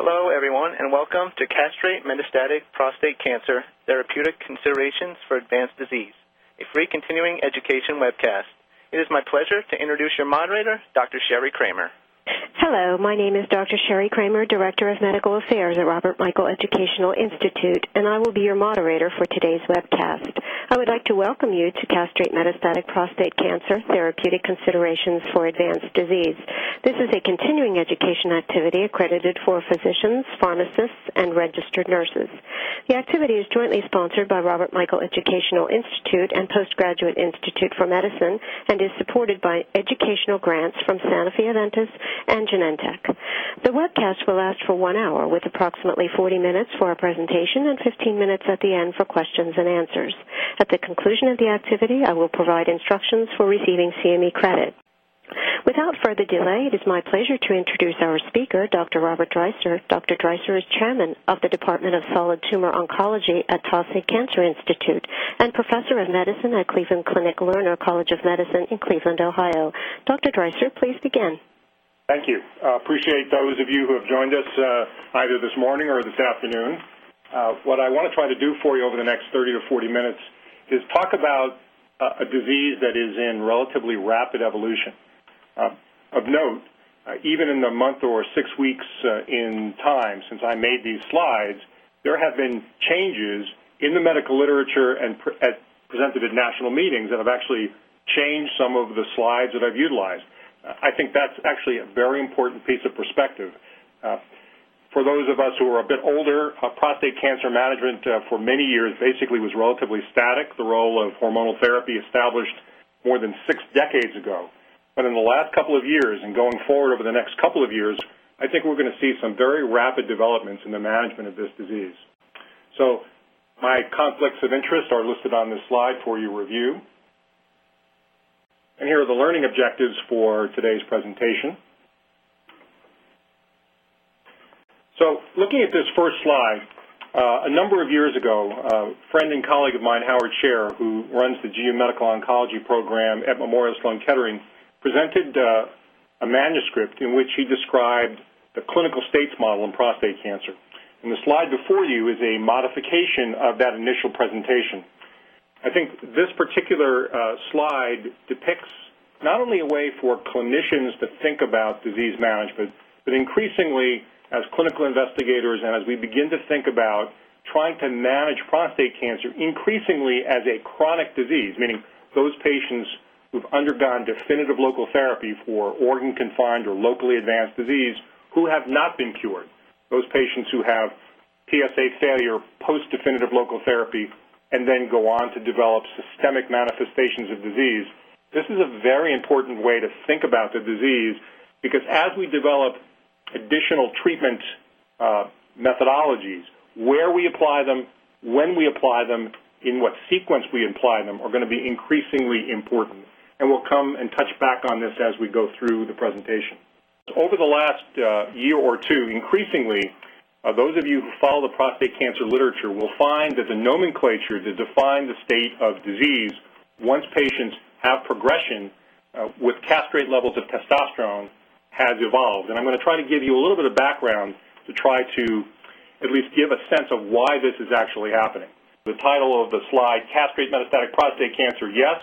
Hello, everyone, and welcome to Castrate Metastatic Prostate Cancer Therapeutic Considerations for Advanced Disease, a free continuing education webcast. It is my pleasure to introduce your moderator, Dr. Sherry Kramer. Hello, my name is Dr. Sherry Kramer, Director of Medical Affairs at Robert Michael Educational Institute, and I will be your moderator for today's webcast. I would like to welcome you to Castrate Metastatic Prostate Cancer Therapeutic Considerations for Advanced Disease. This is a continuing education activity accredited for physicians, pharmacists, and registered nurses. The activity is jointly sponsored by Robert Michael Educational Institute and Postgraduate Institute for Medicine and is supported by educational grants from Sanofi Aventis and Genentech. The webcast will last for one hour with approximately 40 minutes for a presentation and 15 minutes at the end for questions and answers. At the conclusion of the activity, I will provide instructions for receiving CME credit. Without further delay, it is my pleasure to introduce our speaker, Dr. Robert Dreicer. Dr. Dreicer is Chairman of the Department of Solid Tumor Oncology at Taussig Cancer Institute and Professor of Medicine at Cleveland Clinic Lerner College of Medicine in Cleveland, Ohio. Dr. Dreicer, please begin. Thank you. Uh, appreciate those of you who have joined us uh, either this morning or this afternoon. Uh, what I want to try to do for you over the next 30 to 40 minutes is talk about a disease that is in relatively rapid evolution. Of note, even in the month or six weeks in time since I made these slides, there have been changes in the medical literature and presented at national meetings that have actually changed some of the slides that I've utilized. I think that's actually a very important piece of perspective. Uh, for those of us who are a bit older, uh, prostate cancer management uh, for many years basically was relatively static. The role of hormonal therapy established more than six decades ago. But in the last couple of years and going forward over the next couple of years, I think we're going to see some very rapid developments in the management of this disease. So my conflicts of interest are listed on this slide for your review. And here are the learning objectives for today's presentation. So looking at this first slide, uh, a number of years ago, a friend and colleague of mine, Howard Scher, who runs the GU Medical Oncology Program at Memorial Sloan Kettering, presented uh, a manuscript in which he described the clinical states model in prostate cancer. And the slide before you is a modification of that initial presentation. I think this particular uh, slide depicts not only a way for clinicians to think about disease management, but increasingly as clinical investigators and as we begin to think about trying to manage prostate cancer increasingly as a chronic disease, meaning those patients who've undergone definitive local therapy for organ confined or locally advanced disease who have not been cured. Those patients who have PSA failure post definitive local therapy and then go on to develop systemic manifestations of disease. This is a very important way to think about the disease because as we develop additional treatment uh, methodologies, where we apply them, when we apply them, in what sequence we apply them are going to be increasingly important. And we'll come and touch back on this as we go through the presentation. Over the last uh, year or two, increasingly, those of you who follow the prostate cancer literature will find that the nomenclature to define the state of disease once patients have progression uh, with castrate levels of testosterone has evolved. And I'm going to try to give you a little bit of background to try to at least give a sense of why this is actually happening. The title of the slide, Castrate Metastatic Prostate Cancer, yes.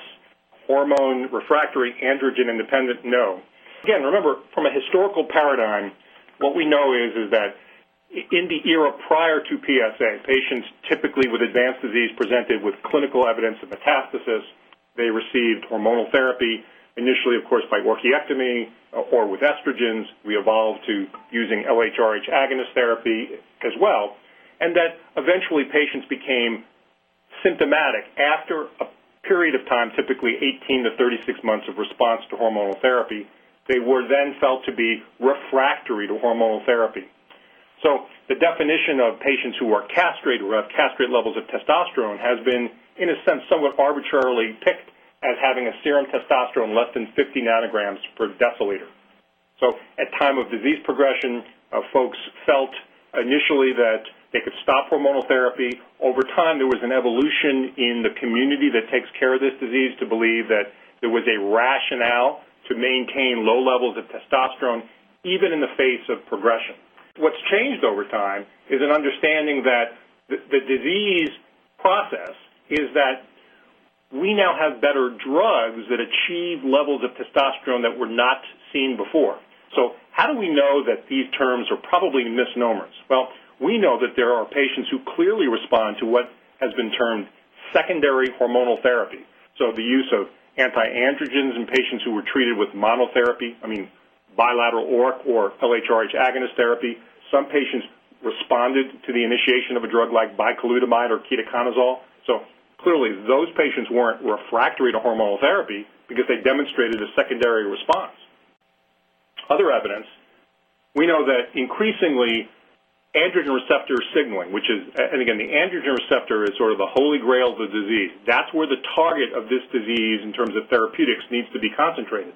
Hormone refractory androgen independent, no. Again, remember, from a historical paradigm, what we know is, is that in the era prior to PSA, patients typically with advanced disease presented with clinical evidence of metastasis. They received hormonal therapy, initially, of course, by orchiectomy uh, or with estrogens. We evolved to using LHRH agonist therapy as well, and that eventually patients became symptomatic after a period of time, typically 18 to 36 months of response to hormonal therapy. They were then felt to be refractory to hormonal therapy. So the definition of patients who are castrated or have castrate levels of testosterone has been, in a sense, somewhat arbitrarily picked as having a serum testosterone less than 50 nanograms per deciliter. So at time of disease progression, uh, folks felt initially that they could stop hormonal therapy. Over time, there was an evolution in the community that takes care of this disease to believe that there was a rationale to maintain low levels of testosterone even in the face of progression. What's changed over time is an understanding that the disease process is that we now have better drugs that achieve levels of testosterone that were not seen before. So how do we know that these terms are probably misnomers? Well, we know that there are patients who clearly respond to what has been termed secondary hormonal therapy. So the use of anti-androgens in patients who were treated with monotherapy, I mean bilateral ORC or LHRH agonist therapy. Some patients responded to the initiation of a drug like bicalutamide or ketoconazole. So clearly those patients weren't refractory to hormonal therapy because they demonstrated a secondary response. Other evidence, we know that increasingly androgen receptor signaling, which is, and again, the androgen receptor is sort of the holy grail of the disease. That's where the target of this disease in terms of therapeutics needs to be concentrated.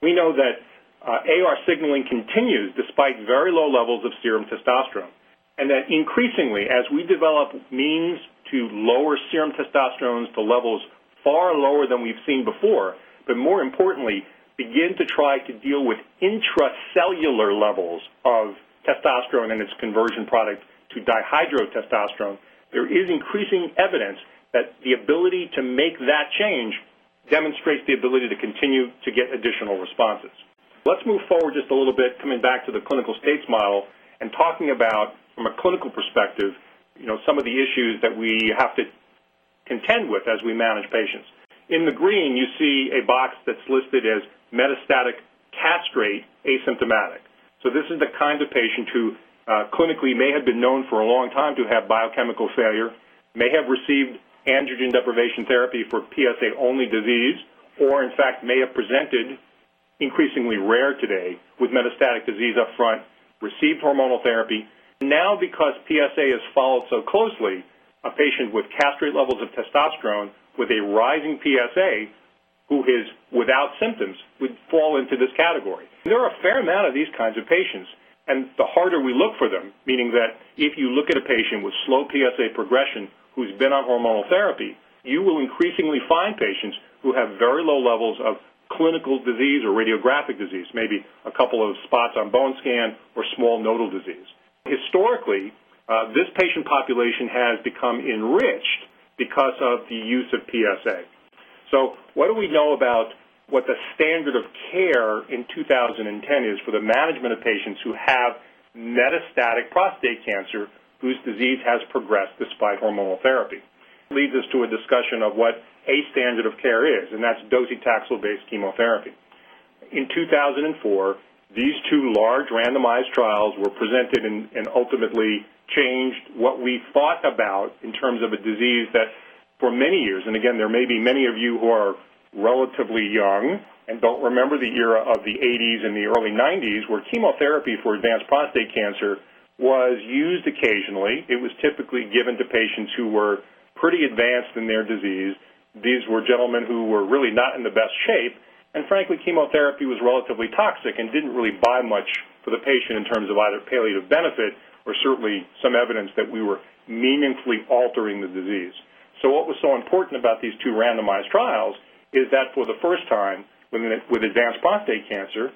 We know that Uh, AR signaling continues despite very low levels of serum testosterone, and that increasingly, as we develop means to lower serum testosterone to levels far lower than we've seen before, but more importantly, begin to try to deal with intracellular levels of testosterone and its conversion product to dihydrotestosterone, there is increasing evidence that the ability to make that change demonstrates the ability to continue to get additional responses. Let's move forward just a little bit, coming back to the clinical states model and talking about, from a clinical perspective, you know, some of the issues that we have to contend with as we manage patients. In the green, you see a box that's listed as metastatic castrate asymptomatic. So this is the kind of patient who uh, clinically may have been known for a long time to have biochemical failure, may have received androgen deprivation therapy for PSA-only disease, or in fact may have presented, increasingly rare today, with metastatic disease up front, received hormonal therapy. Now because PSA is followed so closely, a patient with castrate levels of testosterone with a rising PSA who is without symptoms would fall into this category. There are a fair amount of these kinds of patients, and the harder we look for them, meaning that if you look at a patient with slow PSA progression who's been on hormonal therapy, you will increasingly find patients who have very low levels of clinical disease or radiographic disease, maybe a couple of spots on bone scan or small nodal disease. Historically, uh, this patient population has become enriched because of the use of PSA. So what do we know about what the standard of care in 2010 is for the management of patients who have metastatic prostate cancer whose disease has progressed despite hormonal therapy? Leads us to a discussion of what a standard of care is, and that's docetaxel-based chemotherapy. In 2004, these two large randomized trials were presented and, and ultimately changed what we thought about in terms of a disease that for many years, and again, there may be many of you who are relatively young and don't remember the era of the 80s and the early 90s where chemotherapy for advanced prostate cancer was used occasionally. It was typically given to patients who were pretty advanced in their disease. These were gentlemen who were really not in the best shape, and frankly, chemotherapy was relatively toxic and didn't really buy much for the patient in terms of either palliative benefit or certainly some evidence that we were meaningfully altering the disease. So what was so important about these two randomized trials is that for the first time with advanced prostate cancer,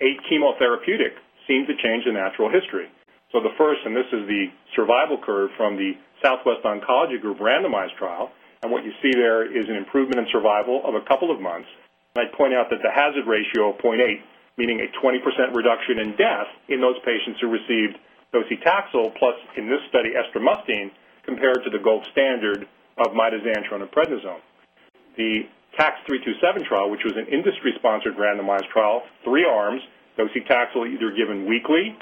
a chemotherapeutic seemed to change the natural history. So the first, and this is the survival curve from the Southwest Oncology Group randomized trial, and what you see there is an improvement in survival of a couple of months. And I'd point out that the hazard ratio of 0.8, meaning a 20% reduction in death in those patients who received docetaxel plus, in this study, estramustine, compared to the gold standard of mitoxantrone and prednisone. The TAX327 trial, which was an industry-sponsored randomized trial, three arms, docetaxel either given weekly,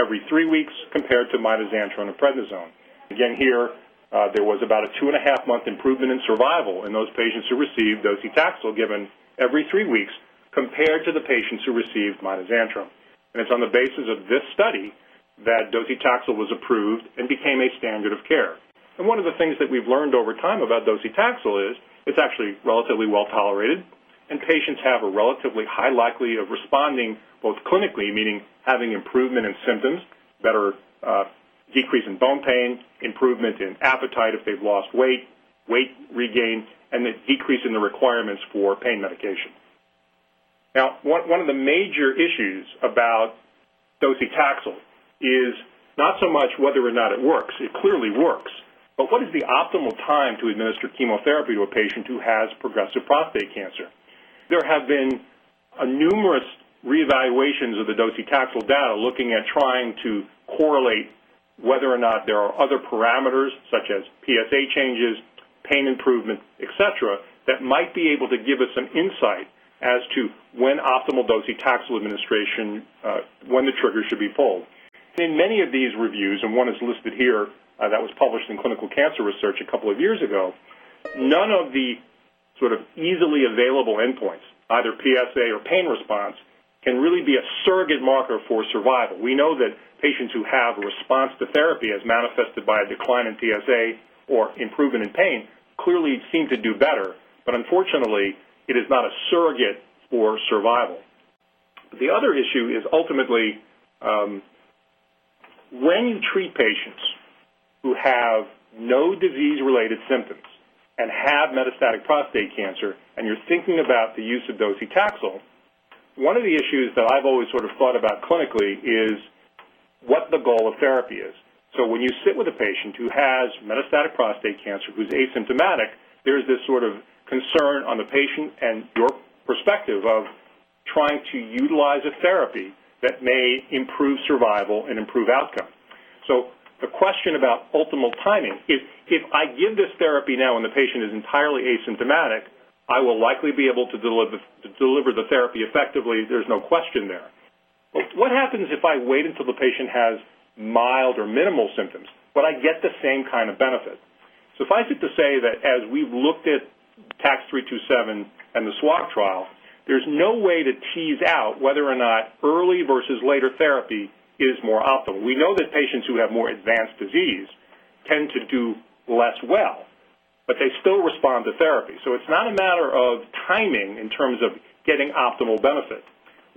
every three weeks, compared to mitoxantrone and prednisone. Again, here, uh, there was about a two-and-a-half-month improvement in survival in those patients who received docetaxel given every three weeks compared to the patients who received mitoxantrone. And it's on the basis of this study that docetaxel was approved and became a standard of care. And one of the things that we've learned over time about docetaxel is it's actually relatively well tolerated, and patients have a relatively high likelihood of responding both clinically, meaning having improvement in symptoms, better uh, decrease in bone pain, improvement in appetite if they've lost weight, weight regain, and the decrease in the requirements for pain medication. Now, one, of the major issues about docetaxel is not so much whether or not it works. It clearly works. But what is the optimal time to administer chemotherapy to a patient who has progressive prostate cancer? There have been numerous reevaluations of the docetaxel data looking at trying to correlate whether or not there are other parameters such as PSA changes, pain improvement, etc., that might be able to give us some insight as to when optimal docetaxel administration, uh, when the trigger should be pulled. In many of these reviews, and one is listed here uh, that was published in Clinical Cancer Research a couple of years ago, none of the sort of easily available endpoints, either PSA or pain response, can really be a surrogate marker for survival. We know that patients who have a response to therapy as manifested by a decline in PSA or improvement in pain clearly seem to do better, but unfortunately, it is not a surrogate for survival. The other issue is ultimately um, when you treat patients who have no disease-related symptoms and have metastatic prostate cancer, and you're thinking about the use of docetaxel, one of the issues that I've always sort of thought about clinically is what the goal of therapy is. So when you sit with a patient who has metastatic prostate cancer, who's asymptomatic, there's this sort of concern on the patient and your perspective of trying to utilize a therapy that may improve survival and improve outcome. So the question about ultimate timing is if I give this therapy now and the patient is entirely asymptomatic, I will likely be able to deliver, to deliver the therapy effectively. There's no question there. What happens if I wait until the patient has mild or minimal symptoms, but I get the same kind of benefit? Suffice it to say that as we've looked at TAX327 and the SWOG trial, there's no way to tease out whether or not early versus later therapy is more optimal. We know that patients who have more advanced disease tend to do less well but they still respond to therapy. So it's not a matter of timing in terms of getting optimal benefit.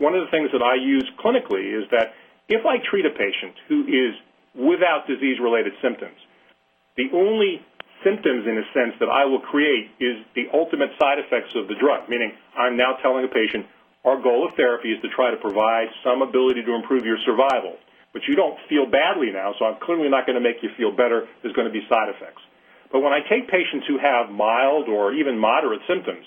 One of the things that I use clinically is that if I treat a patient who is without disease-related symptoms, the only symptoms, in a sense, that I will create is the ultimate side effects of the drug, meaning I'm now telling a patient our goal of therapy is to try to provide some ability to improve your survival. But you don't feel badly now, so I'm clearly not going to make you feel better. There's going to be side effects. But when I take patients who have mild or even moderate symptoms,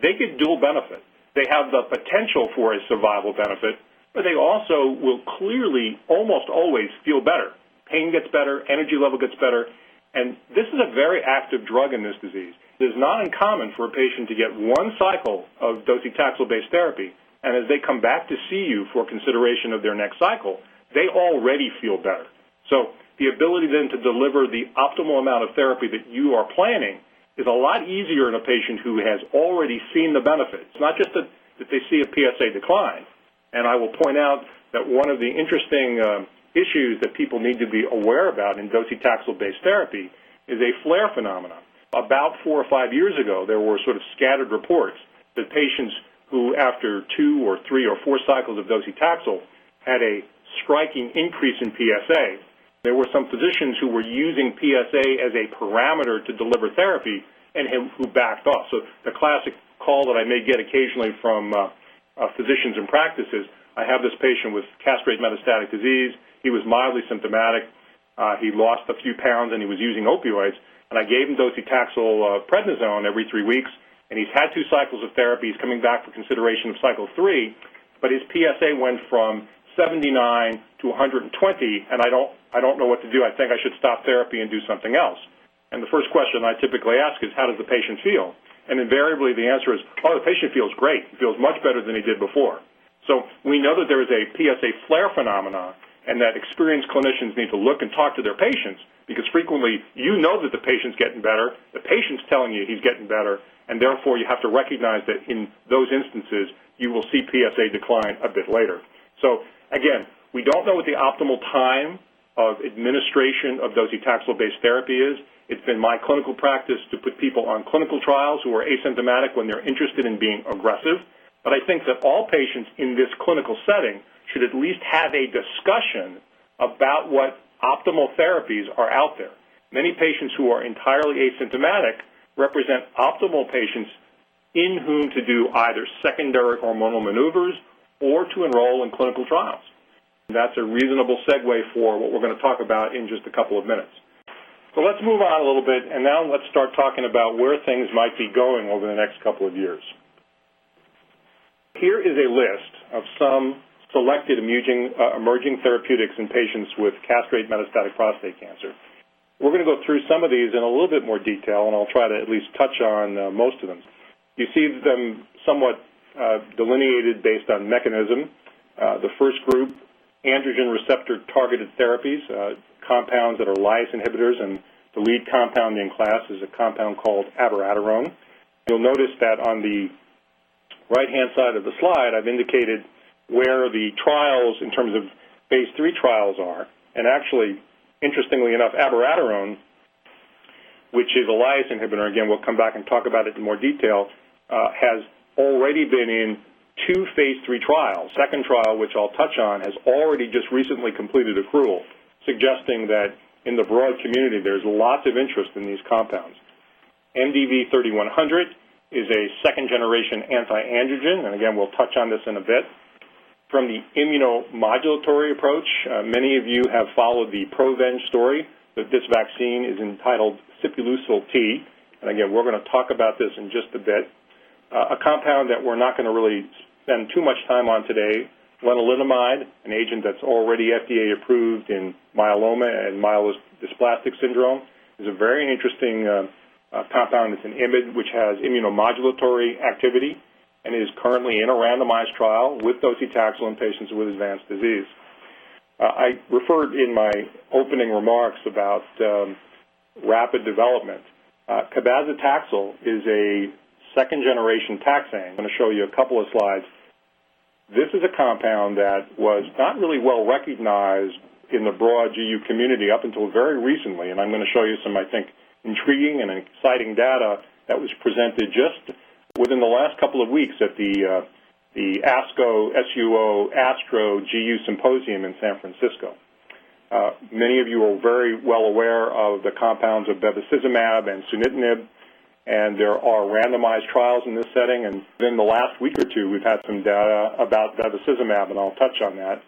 they get dual benefit. They have the potential for a survival benefit, but they also will clearly almost always feel better. Pain gets better, energy level gets better, and this is a very active drug in this disease. It is not uncommon for a patient to get one cycle of docetaxel-based therapy, and as they come back to see you for consideration of their next cycle, they already feel better. So the ability then to deliver the optimal amount of therapy that you are planning is a lot easier in a patient who has already seen the benefit. It's not just that, that they see a PSA decline. And I will point out that one of the interesting um, issues that people need to be aware about in docetaxel-based therapy is a flare phenomenon. About four or five years ago, there were sort of scattered reports that patients who, after two or three or four cycles of docetaxel, had a striking increase in PSA there were some physicians who were using PSA as a parameter to deliver therapy and who backed off. So the classic call that I may get occasionally from uh, uh, physicians in practice is, I have this patient with castrate metastatic disease. He was mildly symptomatic. Uh, he lost a few pounds and he was using opioids. And I gave him docetaxel uh, prednisone every three weeks. And he's had two cycles of therapy. He's coming back for consideration of cycle three. But his PSA went from 79 to 120, and I don't, I don't know what to do. I think I should stop therapy and do something else. And the first question I typically ask is, how does the patient feel? And invariably the answer is, oh, the patient feels great. He feels much better than he did before. So we know that there is a PSA flare phenomenon and that experienced clinicians need to look and talk to their patients because frequently you know that the patient's getting better, the patient's telling you he's getting better, and therefore you have to recognize that in those instances you will see PSA decline a bit later. So Again, we don't know what the optimal time of administration of docetaxel-based therapy is. It's been my clinical practice to put people on clinical trials who are asymptomatic when they're interested in being aggressive. But I think that all patients in this clinical setting should at least have a discussion about what optimal therapies are out there. Many patients who are entirely asymptomatic represent optimal patients in whom to do either secondary hormonal maneuvers or to enroll in clinical trials. That's a reasonable segue for what we're going to talk about in just a couple of minutes. So let's move on a little bit, and now let's start talking about where things might be going over the next couple of years. Here is a list of some selected emerging, uh, emerging therapeutics in patients with castrate metastatic prostate cancer. We're going to go through some of these in a little bit more detail, and I'll try to at least touch on uh, most of them. You see them somewhat uh, delineated based on mechanism. Uh, the first group, androgen receptor targeted therapies, uh, compounds that are lyase inhibitors, and the lead compound in class is a compound called abiraterone. You'll notice that on the right-hand side of the slide, I've indicated where the trials in terms of phase three trials are. And actually, interestingly enough, abiraterone, which is a lyase inhibitor, again, we'll come back and talk about it in more detail, uh, has already been in two phase three trials. Second trial, which I'll touch on, has already just recently completed accrual suggesting that in the broad community there's lots of interest in these compounds. MDV-3100 is a second-generation anti-androgen, and again, we'll touch on this in a bit. From the immunomodulatory approach, uh, many of you have followed the Provenge story that this vaccine is entitled Sipuleucel T, and again, we're going to talk about this in just a bit. Uh, a compound that we're not going to really spend too much time on today lenalidomide, an agent that's already FDA approved in myeloma and myelodysplastic syndrome, is a very interesting uh, uh, compound. It's an IMiD which has immunomodulatory activity and is currently in a randomized trial with docetaxel in patients with advanced disease. Uh, I referred in my opening remarks about um, rapid development. Uh, cabazitaxel is a second generation taxane. I'm going to show you a couple of slides this is a compound that was not really well recognized in the broad GU community up until very recently, and I'm going to show you some, I think, intriguing and exciting data that was presented just within the last couple of weeks at the uh, the ASCO SUO Astro GU Symposium in San Francisco. Uh, many of you are very well aware of the compounds of bevacizumab and sunitinib, and there are randomized trials in this setting. And in the last week or two, we've had some data about bevacizumab, and I'll touch on that.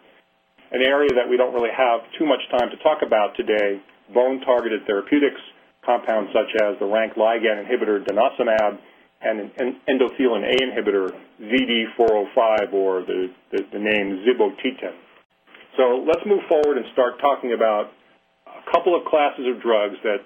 An area that we don't really have too much time to talk about today, bone-targeted therapeutics, compounds such as the rank ligand inhibitor denosumab and an endothelin A inhibitor, ZD405, or the, the, the name zibotentan. So let's move forward and start talking about a couple of classes of drugs that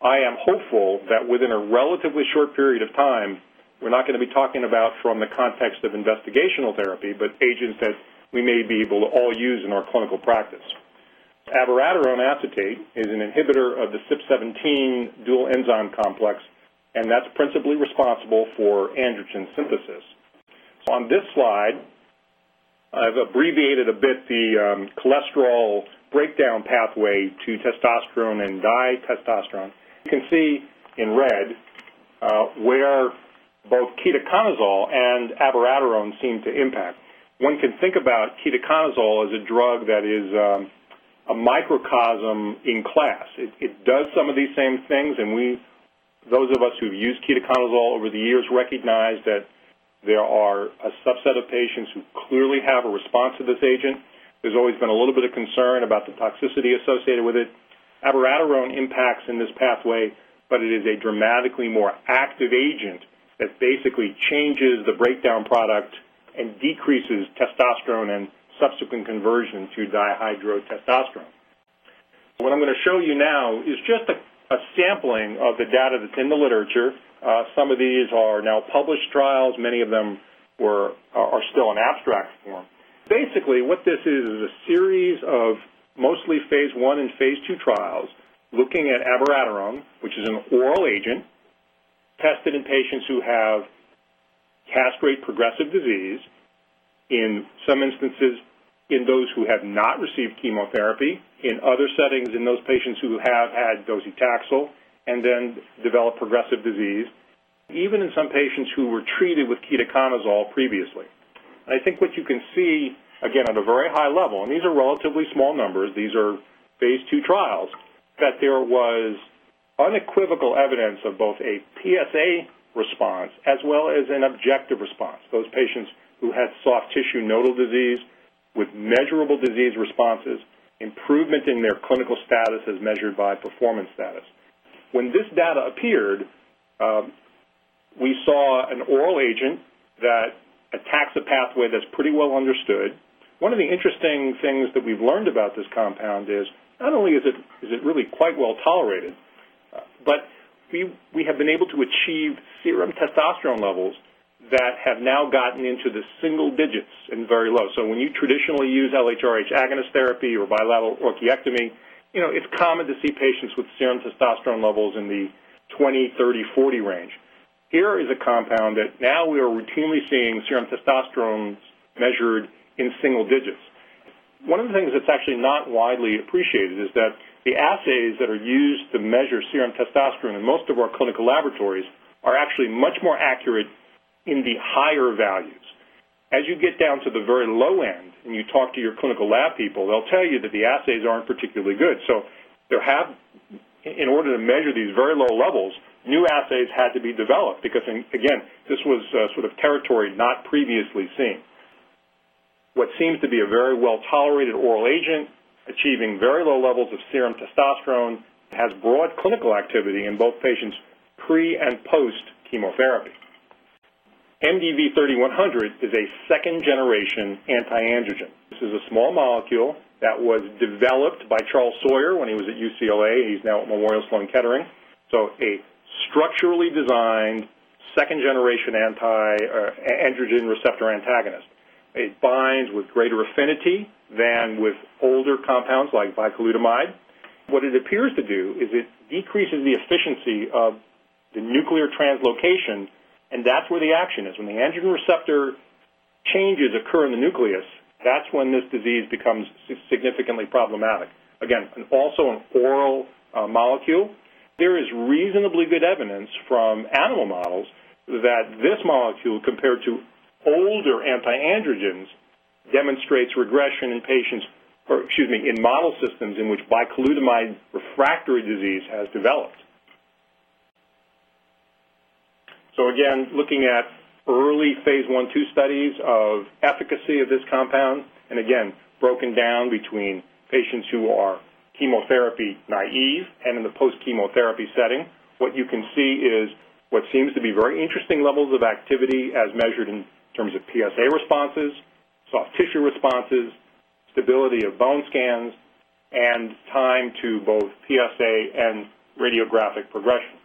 I am hopeful that within a relatively short period of time, we're not going to be talking about from the context of investigational therapy, but agents that we may be able to all use in our clinical practice. Abiraterone acetate is an inhibitor of the CYP17 dual enzyme complex, and that's principally responsible for androgen synthesis. So on this slide, I've abbreviated a bit the um, cholesterol breakdown pathway to testosterone and ditestosterone. Can see in red uh, where both ketoconazole and abiraterone seem to impact. One can think about ketoconazole as a drug that is um, a microcosm in class. It, it does some of these same things, and we, those of us who've used ketoconazole over the years, recognize that there are a subset of patients who clearly have a response to this agent. There's always been a little bit of concern about the toxicity associated with it. Abiraterone impacts in this pathway, but it is a dramatically more active agent that basically changes the breakdown product and decreases testosterone and subsequent conversion to dihydrotestosterone. What I'm going to show you now is just a, a sampling of the data that's in the literature. Uh, some of these are now published trials. Many of them were are still in abstract form. Basically, what this is is a series of mostly phase one and phase two trials looking at abiraterone, which is an oral agent, tested in patients who have castrate progressive disease, in some instances in those who have not received chemotherapy, in other settings in those patients who have had docetaxel and then developed progressive disease, even in some patients who were treated with ketoconazole previously. I think what you can see again, at a very high level, and these are relatively small numbers, these are phase two trials, that there was unequivocal evidence of both a PSA response as well as an objective response. Those patients who had soft tissue nodal disease with measurable disease responses, improvement in their clinical status as measured by performance status. When this data appeared, um, we saw an oral agent that attacks a pathway that's pretty well understood. One of the interesting things that we've learned about this compound is not only is it, is it really quite well tolerated, uh, but we we have been able to achieve serum testosterone levels that have now gotten into the single digits and very low. So when you traditionally use LHRH agonist therapy or bilateral orchiectomy, you know, it's common to see patients with serum testosterone levels in the 20, 30, 40 range. Here is a compound that now we are routinely seeing serum testosterone measured in single digits. One of the things that's actually not widely appreciated is that the assays that are used to measure serum testosterone in most of our clinical laboratories are actually much more accurate in the higher values. As you get down to the very low end and you talk to your clinical lab people, they'll tell you that the assays aren't particularly good. So there have, in order to measure these very low levels, new assays had to be developed because, again, this was uh, sort of territory not previously seen. What seems to be a very well-tolerated oral agent, achieving very low levels of serum testosterone, has broad clinical activity in both patients pre and post-chemotherapy. MDV-3100 is a second-generation anti-androgen. This is a small molecule that was developed by Charles Sawyer when he was at UCLA. He's now at Memorial Sloan Kettering. So a structurally designed second-generation anti uh, androgen receptor antagonist. It binds with greater affinity than with older compounds like bicalutamide. What it appears to do is it decreases the efficiency of the nuclear translocation, and that's where the action is. When the androgen receptor changes occur in the nucleus, that's when this disease becomes significantly problematic. Again, also an oral uh, molecule. There is reasonably good evidence from animal models that this molecule, compared to older anti-androgens, demonstrates regression in patients, or excuse me, in model systems in which bicalutamide refractory disease has developed. So again, looking at early phase one, two studies of efficacy of this compound, and again, broken down between patients who are chemotherapy naive and in the post-chemotherapy setting. What you can see is what seems to be very interesting levels of activity as measured in terms of PSA responses, soft tissue responses, stability of bone scans, and time to both PSA and radiographic progression.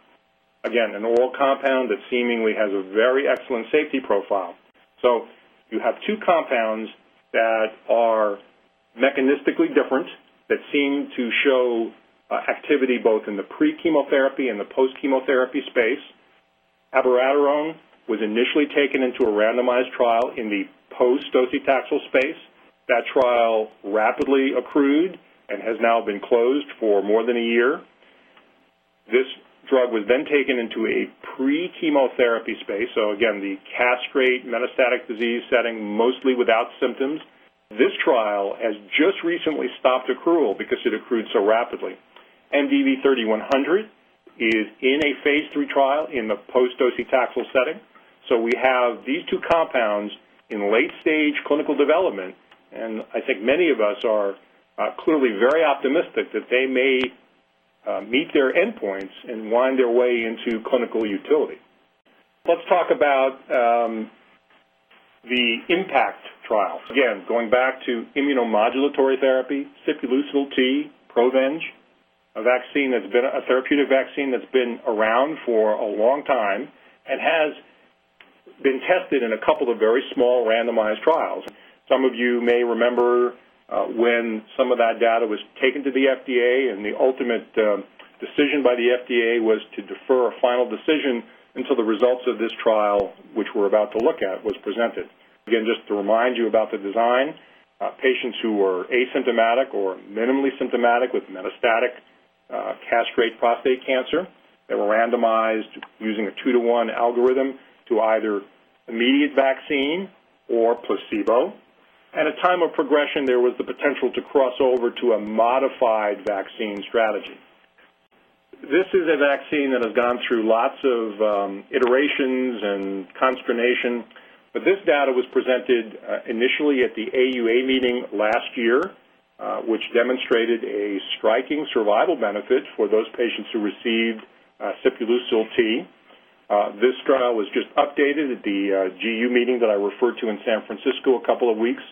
Again, an oral compound that seemingly has a very excellent safety profile. So you have two compounds that are mechanistically different, that seem to show uh, activity both in the pre-chemotherapy and the post-chemotherapy space. abiraterone was initially taken into a randomized trial in the post-docetaxel space. That trial rapidly accrued and has now been closed for more than a year. This drug was then taken into a pre-chemotherapy space, so again, the castrate metastatic disease setting, mostly without symptoms. This trial has just recently stopped accrual because it accrued so rapidly. MDV-3100 is in a phase III trial in the post-docetaxel setting. So we have these two compounds in late-stage clinical development, and I think many of us are uh, clearly very optimistic that they may uh, meet their endpoints and wind their way into clinical utility. Let's talk about um, the IMPACT trial. Again, going back to immunomodulatory therapy, sipuleucel-T, Provenge, a vaccine that's been a therapeutic vaccine that's been around for a long time and has been tested in a couple of very small randomized trials. Some of you may remember uh, when some of that data was taken to the FDA, and the ultimate uh, decision by the FDA was to defer a final decision until the results of this trial, which we're about to look at, was presented. Again, just to remind you about the design, uh, patients who were asymptomatic or minimally symptomatic with metastatic castrate prostate cancer, they were randomized using a 2 to 1 algorithm to either immediate vaccine or placebo. At a time of progression, there was the potential to cross over to a modified vaccine strategy. This is a vaccine that has gone through lots of um, iterations and consternation. But this data was presented uh, initially at the AUA meeting last year, uh, which demonstrated a striking survival benefit for those patients who received uh, Sipuleucel T. Uh, this trial was just updated at the uh, GU meeting that I referred to in San Francisco a couple of weeks,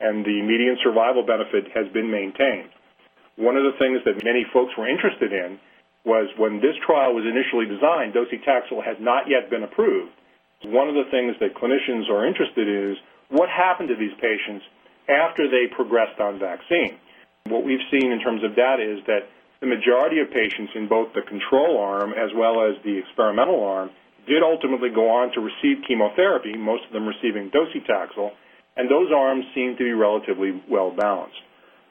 and the median survival benefit has been maintained. One of the things that many folks were interested in was when this trial was initially designed, docetaxel had not yet been approved. One of the things that clinicians are interested in is what happened to these patients after they progressed on vaccine. What we've seen in terms of data is that the majority of patients in both the control arm as well as the experimental arm did ultimately go on to receive chemotherapy, most of them receiving docetaxel, and those arms seem to be relatively well-balanced.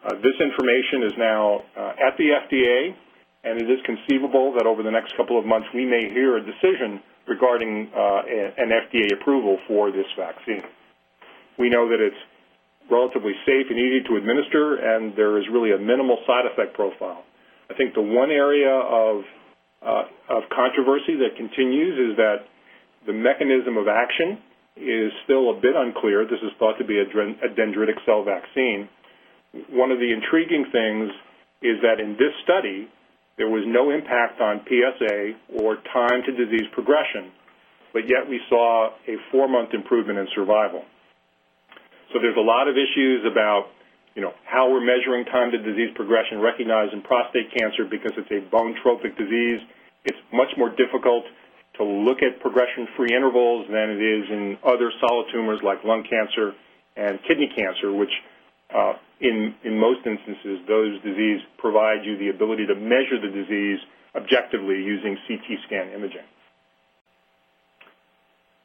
Uh, this information is now uh, at the FDA, and it is conceivable that over the next couple of months we may hear a decision regarding uh, an FDA approval for this vaccine. We know that it's relatively safe and easy to administer, and there is really a minimal side effect profile. I think the one area of Uh, controversy that continues is that the mechanism of action is still a bit unclear. This is thought to be a dendritic cell vaccine. One of the intriguing things is that in this study, there was no impact on PSA or time to disease progression, but yet we saw a four-month improvement in survival. So there's a lot of issues about how we're measuring time to disease progression recognized in prostate cancer because it's a bone-tropic disease. It's much more difficult to look at progression-free intervals than it is in other solid tumors like lung cancer and kidney cancer, which uh, in most instances, those disease provide you the ability to measure the disease objectively using CT scan imaging.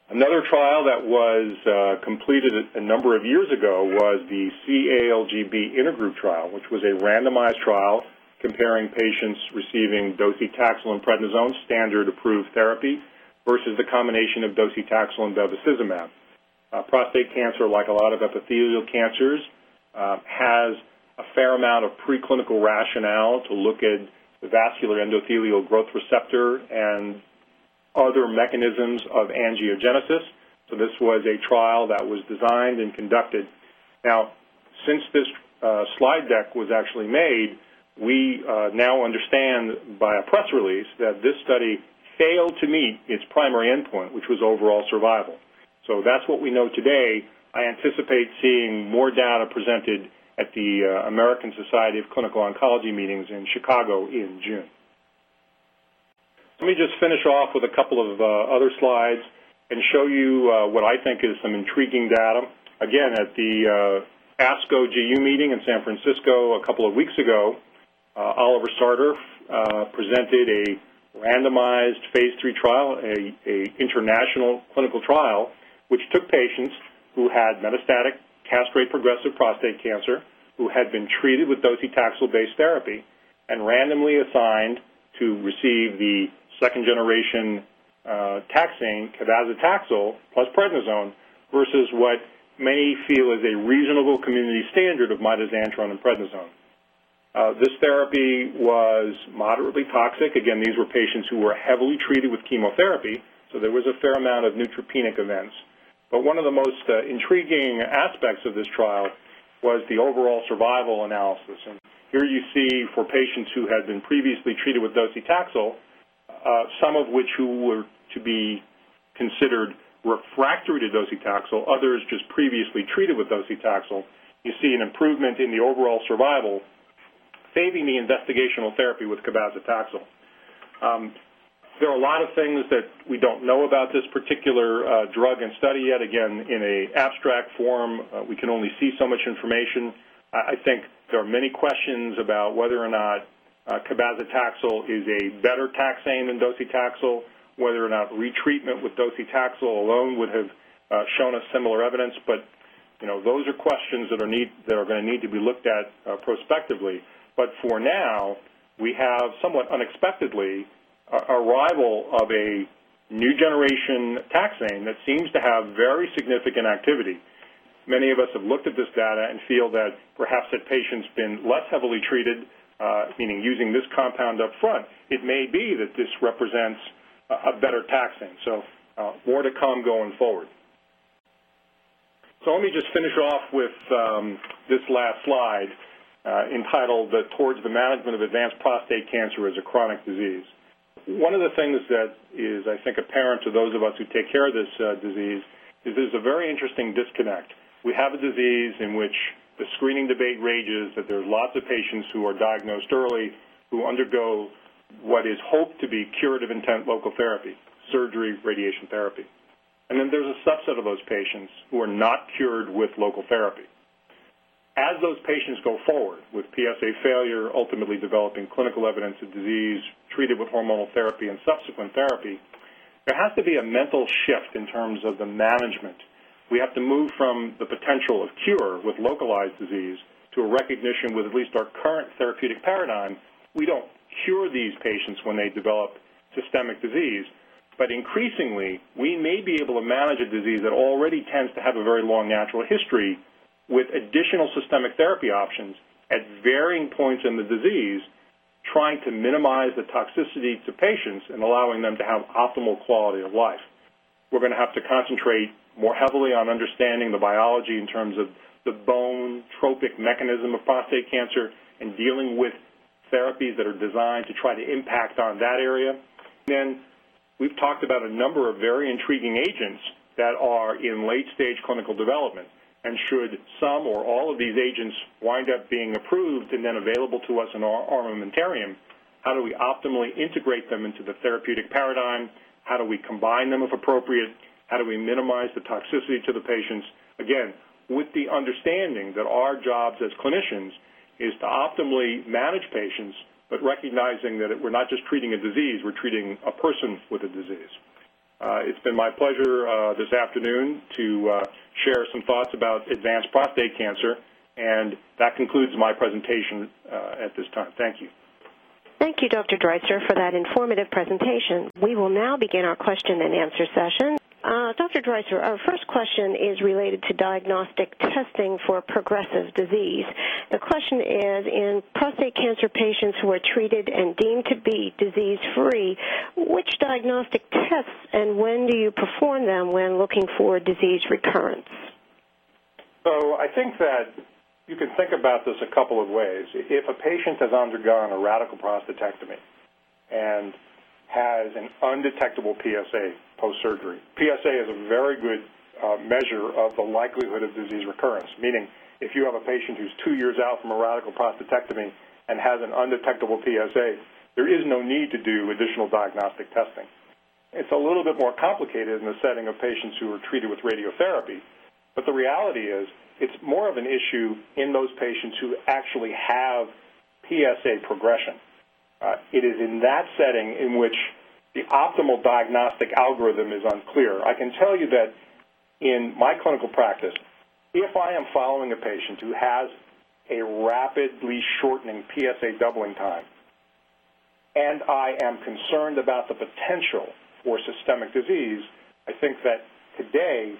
Another trial that was uh, completed a number of years ago was the CALGB intergroup trial, which was a randomized trial comparing patients receiving docetaxel and prednisone, standard approved therapy, versus the combination of docetaxel and bevacizumab. Uh, prostate cancer, like a lot of epithelial cancers, um, has a fair amount of preclinical rationale to look at the vascular endothelial growth receptor and other mechanisms of angiogenesis. So this was a trial that was designed and conducted. Now, since this uh, slide deck was actually made, we uh, now understand by a press release that this study failed to meet its primary endpoint, which was overall survival. So that's what we know today. I anticipate seeing more data presented at the uh, American Society of Clinical Oncology meetings in Chicago in June. Let me just finish off with a couple of uh, other slides and show you uh, what I think is some intriguing data. Again, at the uh, ASCO GU meeting in San Francisco a couple of weeks ago, Oliver Sartor presented a randomized phase three trial, an international clinical trial, which took patients who had metastatic castrate-progressive prostate cancer, who had been treated with docetaxel-based therapy, and randomly assigned to receive the second-generation uh, taxane, cabazitaxel plus prednisone, versus what many feel is a reasonable community standard of mitoxantrone and prednisone. Uh, this therapy was moderately toxic. Again, these were patients who were heavily treated with chemotherapy, so there was a fair amount of neutropenic events. But one of the most uh, intriguing aspects of this trial was the overall survival analysis. And here you see for patients who had been previously treated with docetaxel, Uh, some of which who were to be considered refractory to docetaxel, others just previously treated with docetaxel. You see an improvement in the overall survival, favoring the investigational therapy with cabazitaxel. Um, there are a lot of things that we don't know about this particular uh, drug and study yet. Again, in an abstract form, uh, we can only see so much information. I think there are many questions about whether or not Uh, cabazitaxel is a better taxane than docetaxel, whether or not retreatment with docetaxel alone would have uh, shown us similar evidence. But you know, those are questions that are need that are going to need to be looked at uh, prospectively. But for now, we have somewhat unexpectedly, arrival of a new generation taxane that seems to have very significant activity. Many of us have looked at this data and feel that perhaps had patients been less heavily treated, meaning using this compound up front, it may be that this represents a better taxane. More to come going forward. So let me just finish off with um, this last slide uh, entitled uh, Towards the Management of Advanced Prostate Cancer as a Chronic Disease. One of the things that is, I think, apparent to those of us who take care of this uh, disease is there's a very interesting disconnect. We have a disease in which the screening debate rages that there's lots of patients who are diagnosed early who undergo what is hoped to be curative intent local therapy, surgery, radiation therapy. And then there's a subset of those patients who are not cured with local therapy. As those patients go forward with PSA failure, ultimately developing clinical evidence of disease, treated with hormonal therapy and subsequent therapy, there has to be a mental shift in terms of the management. We have to move from the potential of cure with localized disease to a recognition with at least our current therapeutic paradigm, we don't cure these patients when they develop systemic disease, but increasingly, we may be able to manage a disease that already tends to have a very long natural history with additional systemic therapy options at varying points in the disease, trying to minimize the toxicity to patients and allowing them to have optimal quality of life. We're going to have to concentrate more heavily on understanding the biology in terms of the bone tropic mechanism of prostate cancer and dealing with therapies that are designed to try to impact on that area. Then we've talked about a number of very intriguing agents that are in late-stage clinical development. And should some or all of these agents wind up being approved and then available to us in our armamentarium, how do we optimally integrate them into the therapeutic paradigm? How do we combine them if appropriate? How do we minimize the toxicity to the patients? Again, with the understanding that our jobs as clinicians is to optimally manage patients but recognizing that we're not just treating a disease, we're treating a person with a disease. Uh, it's been my pleasure uh, this afternoon to uh, share some thoughts about advanced prostate cancer, and that concludes my presentation at this time. Thank you. Thank you, Dr. Dreicer, for that informative presentation. We will now begin our question and answer session. Uh, Dr. Dreicer, our first question is related to diagnostic testing for progressive disease. The question is, in prostate cancer patients who are treated and deemed to be disease-free, which diagnostic tests and when do you perform them when looking for disease recurrence? So I think that you can think about this a couple of ways. If a patient has undergone a radical prostatectomy and has an undetectable PSA post-surgery. PSA is a very good uh, measure of the likelihood of disease recurrence, meaning if you have a patient who's two years out from a radical prostatectomy and has an undetectable PSA, there is no need to do additional diagnostic testing. It's a little bit more complicated in the setting of patients who are treated with radiotherapy, but the reality is it's more of an issue in those patients who actually have PSA progression. Uh, it is in that setting in which the optimal diagnostic algorithm is unclear. I can tell you that in my clinical practice, if I am following a patient who has a rapidly shortening PSA doubling time, and I am concerned about the potential for systemic disease, I think that today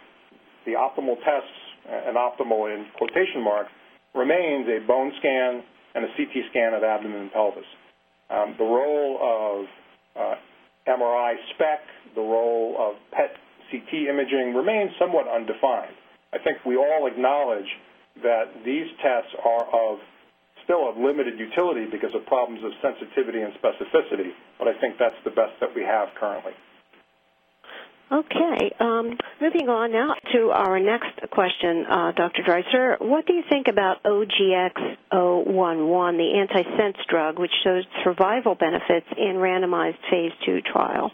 the optimal tests, and optimal in quotation marks, remains a bone scan and a CT scan of abdomen and pelvis. Um, the role of uh, MRI spec, the role of PET CT imaging remains somewhat undefined. I think we all acknowledge that these tests are of still of limited utility because of problems of sensitivity and specificity, but I think that's the best that we have currently. Okay. Um, moving on now to our next question, uh, Dr. Dreicer. What do you think about OGX-011, the antisense drug, which shows survival benefits in randomized phase two trial?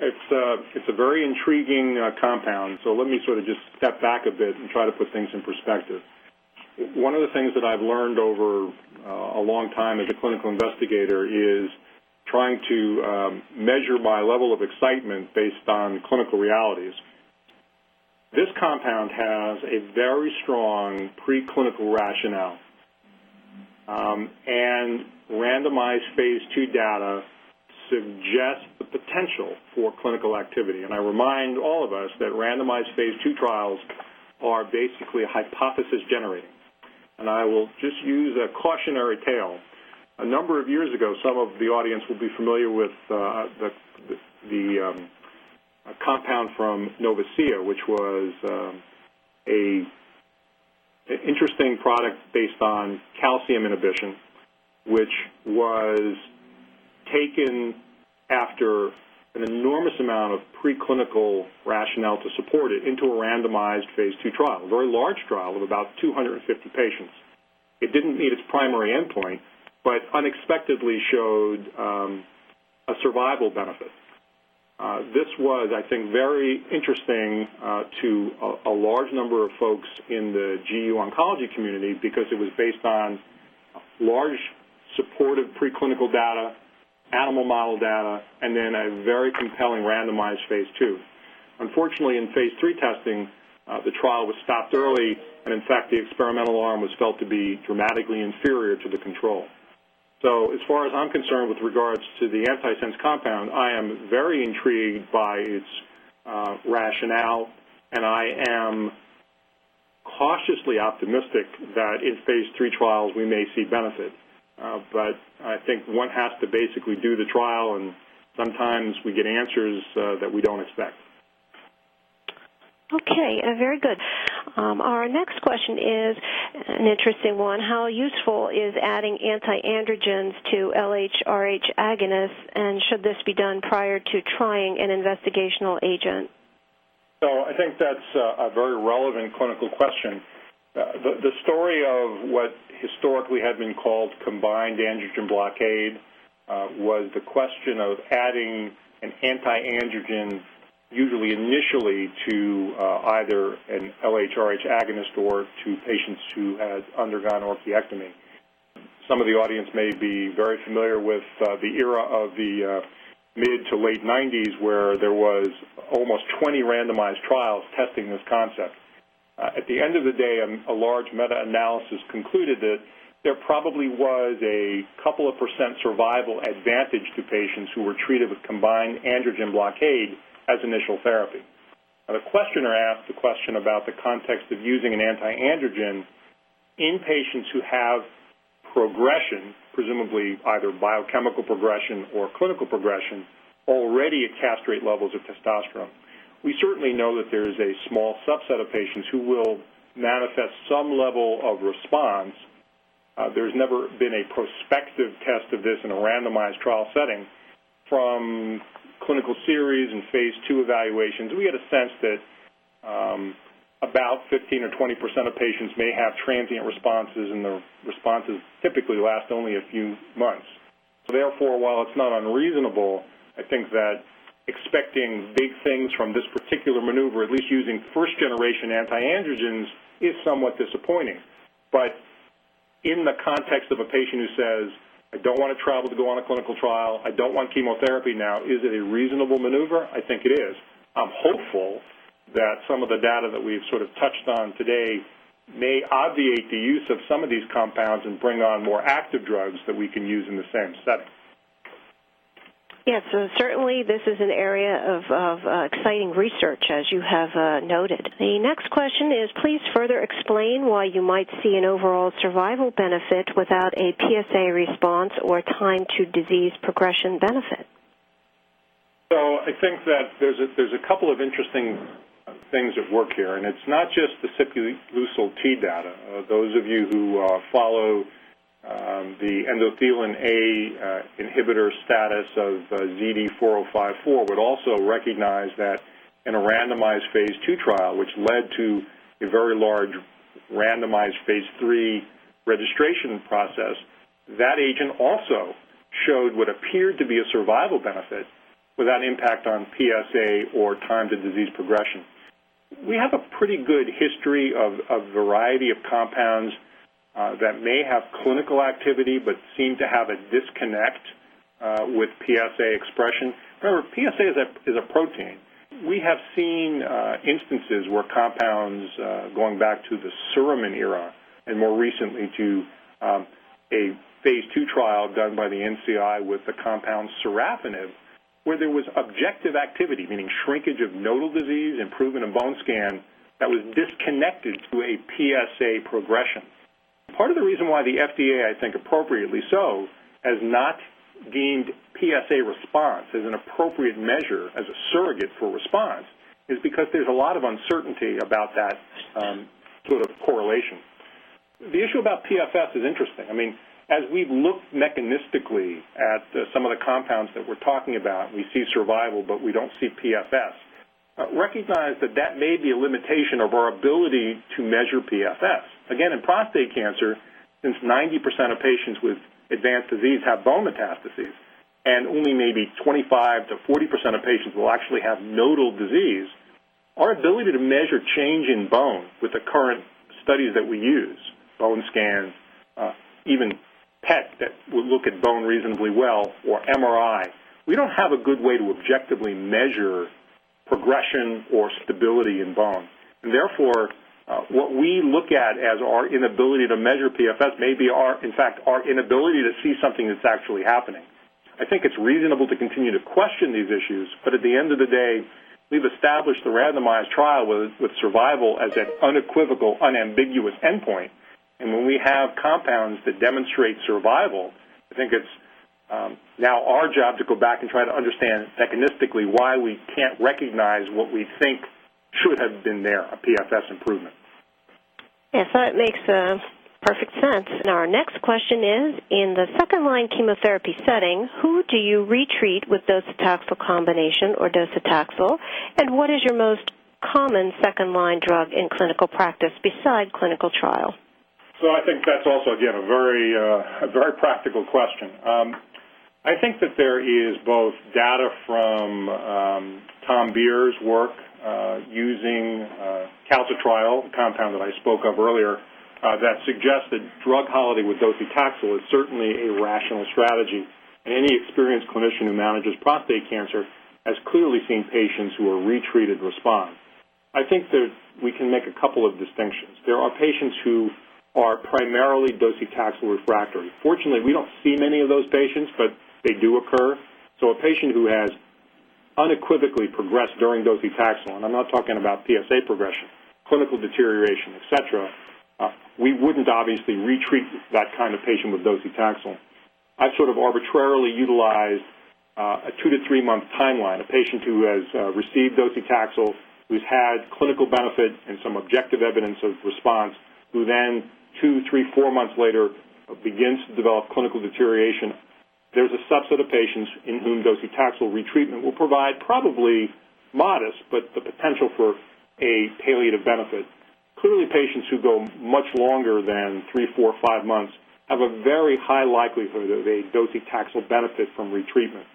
It's, uh, it's a very intriguing uh, compound, so let me sort of just step back a bit and try to put things in perspective. One of the things that I've learned over uh, a long time as a clinical investigator is trying to um, measure my level of excitement based on clinical realities. This compound has a very strong preclinical rationale, um, and randomized phase two data suggests the potential for clinical activity. And I remind all of us that randomized phase two trials are basically hypothesis generating. And I will just use a cautionary tale a number of years ago, some of the audience will be familiar with uh, the, the, um, compound from Novacea, which was um, a interesting product based on calcium inhibition, which was taken after an enormous amount of preclinical rationale to support it into a randomized phase two trial, a very large trial of about 250 patients. It didn't meet its primary endpoint, but unexpectedly showed um, a survival benefit. Uh, this was, I think, very interesting uh, to a, a, large number of folks in the GU oncology community because it was based on large supportive preclinical data, animal model data, and then a very compelling randomized phase two. Unfortunately, in phase three testing, uh, the trial was stopped early, and in fact, the experimental arm was felt to be dramatically inferior to the control. So as far as I'm concerned with regards to the antisense compound, I am very intrigued by its uh, rationale, and I am cautiously optimistic that in phase III trials we may see benefit. Uh, but I think one has to basically do the trial, and sometimes we get answers uh, that we don't expect. Okay, very good. Um, our next question is an interesting one. How useful is adding anti-androgens to LHRH agonists, and should this be done prior to trying an investigational agent? So I think that's a very relevant clinical question. Uh, the, the story of what historically had been called combined androgen blockade uh, was the question of adding an anti-androgen usually initially to uh, either an LHRH agonist or to patients who had undergone orchiectomy. Some of the audience may be very familiar with uh, the era of the uh, mid to late 90s where there was almost 20 randomized trials testing this concept. Uh, at the end of the day, a, a large meta-analysis concluded that there probably was a couple of percent survival advantage to patients who were treated with combined androgen blockade as initial therapy. Now, the questioner asked the question about the context of using an anti-androgen in patients who have progression, presumably either biochemical progression or clinical progression, already at castrate levels of testosterone. We certainly know that there is a small subset of patients who will manifest some level of response. Uh, there's never been a prospective test of this in a randomized trial setting. From clinical series and phase II evaluations, we had a sense that um, about 15 or 20 percent of patients may have transient responses, and the responses typically last only a few months. So therefore, while it's not unreasonable, I think that expecting big things from this particular maneuver, at least using first-generation anti-androgens, is somewhat disappointing. But in the context of a patient who says, I don't want to travel to go on a clinical trial. I don't want chemotherapy now. Is it a reasonable maneuver? I think it is. I'm hopeful that some of the data that we've sort of touched on today may obviate the use of some of these compounds and bring on more active drugs that we can use in the same setting. Yes, so certainly this is an area of, of uh, exciting research, as you have uh, noted. The next question is please further explain why you might see an overall survival benefit without a PSA response or time to disease progression benefit. So I think that there's a, there's a couple of interesting things at work here, and it's not just the Sipuleucel T data. Uh, those of you who uh, follow the endothelin A uh, inhibitor status of uh, ZD4054 would also recognize that in a randomized phase II trial, which led to a very large randomized phase III registration process, that agent also showed what appeared to be a survival benefit without impact on PSA or time to disease progression. We have a pretty good history of a variety of compounds that may have clinical activity but seem to have a disconnect uh, with PSA expression. Remember, PSA is a, is a protein. We have seen uh, instances where compounds uh, going back to the Suramin era and more recently to um, a phase two trial done by the NCI with the compound sorafenib, where there was objective activity, meaning shrinkage of nodal disease, improvement in bone scan, that was disconnected to a PSA progression. Part of the reason why the FDA, I think appropriately so, has not deemed PSA response as an appropriate measure as a surrogate for response is because there's a lot of uncertainty about that um, sort of correlation. the issue about PFS is interesting. I mean, as we look mechanistically at uh, some of the compounds that we're talking about, we see survival, but we don't see PFS. Uh, recognize that that may be a limitation of our ability to measure PFS. Again, in prostate cancer, since 90% of patients with advanced disease have bone metastases, and only maybe 25 to 40% of patients will actually have nodal disease, our ability to measure change in bone with the current studies that we use, bone scans, uh, even PET that will look at bone reasonably well, or MRI, we don't have a good way to objectively measure progression or stability in bone. And therefore, uh, what we look at as our inability to measure PFS may be our, in fact, our inability to see something that's actually happening. I think it's reasonable to continue to question these issues, but at the end of the day, we've established the randomized trial with, with survival as an unequivocal, unambiguous endpoint. And when we have compounds that demonstrate survival, I think it's um, now our job to go back and try to understand mechanistically why we can't recognize what we think should have been there, a PFS improvement. Yes, that makes uh, perfect sense. Now, our next question is In the second line chemotherapy setting, who do you retreat with docetaxel combination or docetaxel? And what is your most common second line drug in clinical practice beside clinical trial? So I think that's also, again, a very, uh, a very practical question. Um, I think that there is both data from um, Tom Beer's work using uh, calcitriol, the compound that I spoke of earlier, uh, that suggests that drug holiday with docetaxel is certainly a rational strategy. And any experienced clinician who manages prostate cancer has clearly seen patients who are retreated respond. I think that we can make a couple of distinctions. There are patients who are primarily docetaxel refractory. Fortunately, we don't see many of those patients, but they do occur. So a patient who has unequivocally progressed during docetaxel, and I'm not talking about PSA progression, clinical deterioration, et cetera, uh, we wouldn't obviously retreat that kind of patient with docetaxel. I've sort of arbitrarily utilized uh, a two to three month timeline, a patient who has uh, received docetaxel, who's had clinical benefit and some objective evidence of response, who then two, three, four months later begins to develop clinical deterioration. There's a subset of patients in whom docetaxel retreatment will provide probably modest, but the potential for a palliative benefit Clearly, patients who go much longer than three, four, five months have a very high likelihood of a docetaxel benefit from retreatment.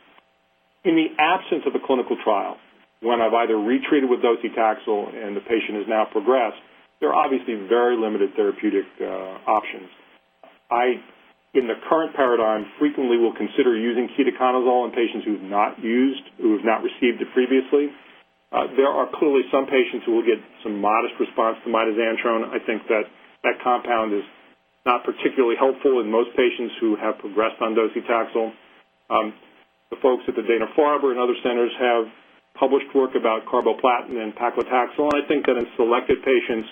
In the absence of a clinical trial, when I've either retreated with docetaxel and the patient has now progressed, there are obviously very limited therapeutic uh, options. I, in the current paradigm, frequently will consider using ketoconazole in patients who have not used, who have not received it previously. Uh, there are clearly some patients who will get some modest response to mitoxantrone. I think that that compound is not particularly helpful in most patients who have progressed on docetaxel. Um, the folks at the Dana-Farber and other centers have published work about carboplatin and paclitaxel, and I think that in selected patients,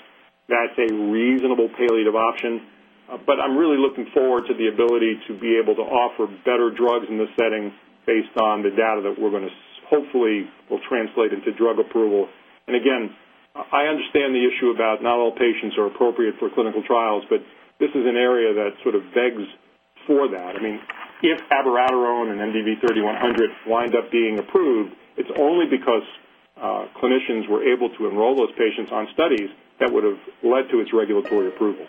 that's a reasonable palliative option. Uh, but I'm really looking forward to the ability to be able to offer better drugs in this setting based on the data that we're going to hopefully will translate into drug approval. And again, I understand the issue about not all patients are appropriate for clinical trials, but this is an area that sort of begs for that. I mean, if abiraterone and MDV3100 wind up being approved, it's only because uh, clinicians were able to enroll those patients on studies that would have led to its regulatory approval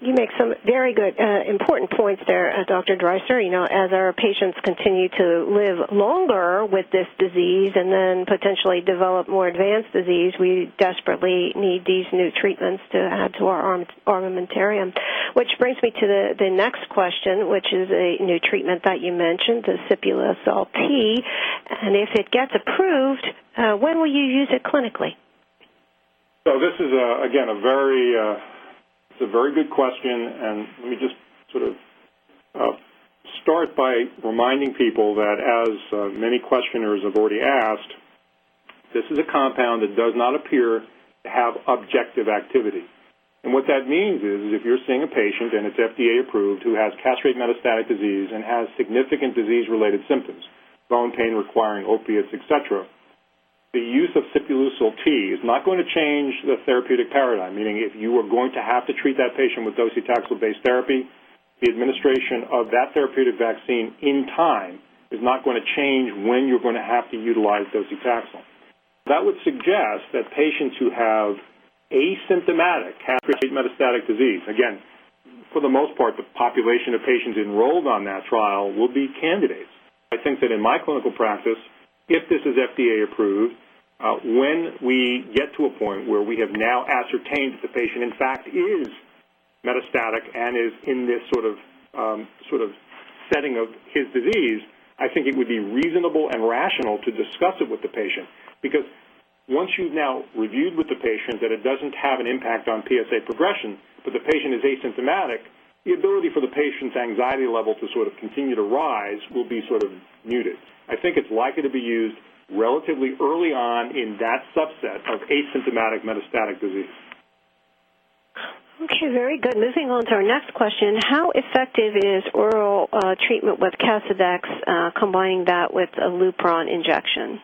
you make some very good, uh, important points there, uh, Dr. Dreicer. You know, as our patients continue to live longer with this disease and then potentially develop more advanced disease, we desperately need these new treatments to add to our armamentarium. Which brings me to the, the next question, which is a new treatment that you mentioned, the Sipuleucel LP. And if it gets approved, uh, when will you use it clinically? So this is, a, again, a very uh, it's a very good question, and let me just sort of uh, start by reminding people that, as uh, many questioners have already asked, this is a compound that does not appear to have objective activity. And what that means is, if you're seeing a patient and it's FDA approved who has castrate metastatic disease and has significant disease related symptoms, bone pain requiring opiates, etc., the use of sipuleucel T is not going to change the therapeutic paradigm, meaning if you are going to have to treat that patient with docetaxel-based therapy, the administration of that therapeutic vaccine in time is not going to change when you're going to have to utilize docetaxel. That would suggest that patients who have asymptomatic castrate metastatic disease, again, for the most part, the population of patients enrolled on that trial will be candidates. I think that in my clinical practice, if this is FDA approved, uh, when we get to a point where we have now ascertained that the patient, in fact, is metastatic and is in this sort of um, sort of setting of his disease, I think it would be reasonable and rational to discuss it with the patient because once you've now reviewed with the patient that it doesn't have an impact on PSA progression, but the patient is asymptomatic, the ability for the patient's anxiety level to sort of continue to rise will be sort of muted. I think it's likely to be used relatively early on in that subset of asymptomatic metastatic disease. Okay, very good. Moving on to our next question. How effective is oral uh, treatment with Casodex, uh, combining that with a Lupron injection?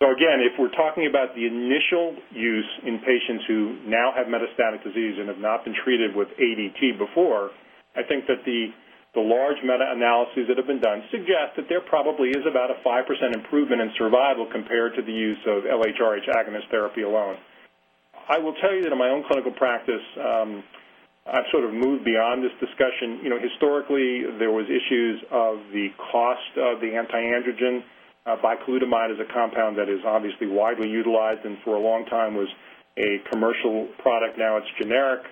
So again, if we're talking about the initial use in patients who now have metastatic disease and have not been treated with ADT before, I think that the the large meta-analyses that have been done suggest that there probably is about a 5% improvement in survival compared to the use of LHRH agonist therapy alone. I will tell you that in my own clinical practice, um, I've sort of moved beyond this discussion. You know, historically, there was issues of the cost of the anti-androgen. Uh, bicalutamide is a compound that is obviously widely utilized and for a long time was a commercial product. Now it's generic.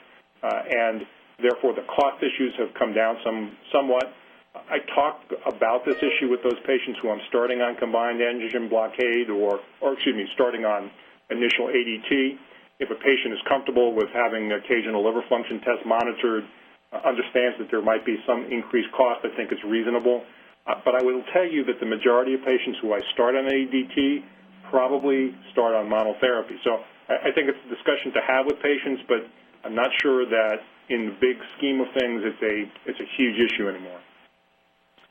Uh, and Therefore, the cost issues have come down some, somewhat. I talked about this issue with those patients who I'm starting on combined androgen blockade or, or excuse me, starting on initial ADT. If a patient is comfortable with having occasional liver function tests monitored, uh, understands that there might be some increased cost, I think it's reasonable. Uh, but I will tell you that the majority of patients who I start on ADT probably start on monotherapy. So I, I think it's a discussion to have with patients, but I'm not sure that in the big scheme of things, it's a it's a huge issue anymore.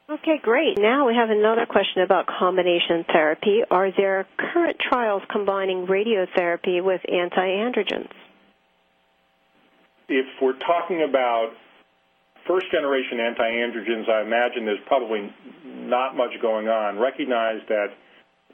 Okay, great. Now we have another question about combination therapy. Are there current trials combining radiotherapy with anti-androgens? If we're talking about first generation anti-androgens, I imagine there's probably not much going on. Recognize that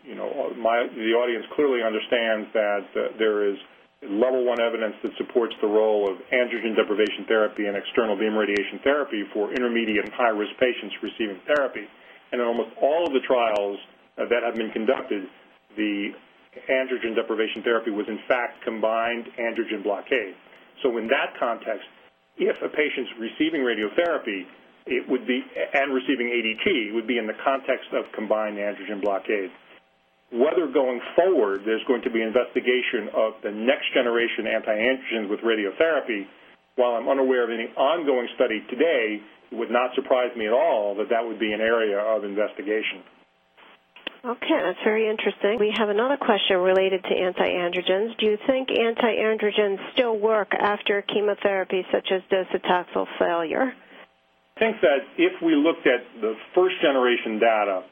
you know my, the audience clearly understands that uh, there is level one evidence that supports the role of androgen deprivation therapy and external beam radiation therapy for intermediate and high-risk patients receiving therapy. And in almost all of the trials that have been conducted, the androgen deprivation therapy was in fact combined androgen blockade. So in that context, if a patient's receiving radiotherapy, it would be, and receiving ADT, would be in the context of combined androgen blockade whether going forward there's going to be investigation of the next generation anti-androgens with radiotherapy, while I'm unaware of any ongoing study today, it would not surprise me at all that that would be an area of investigation. Okay, that's very interesting. We have another question related to anti-androgens. Do you think anti-androgens still work after chemotherapy such as docetaxel failure? I think that if we looked at the first generation data,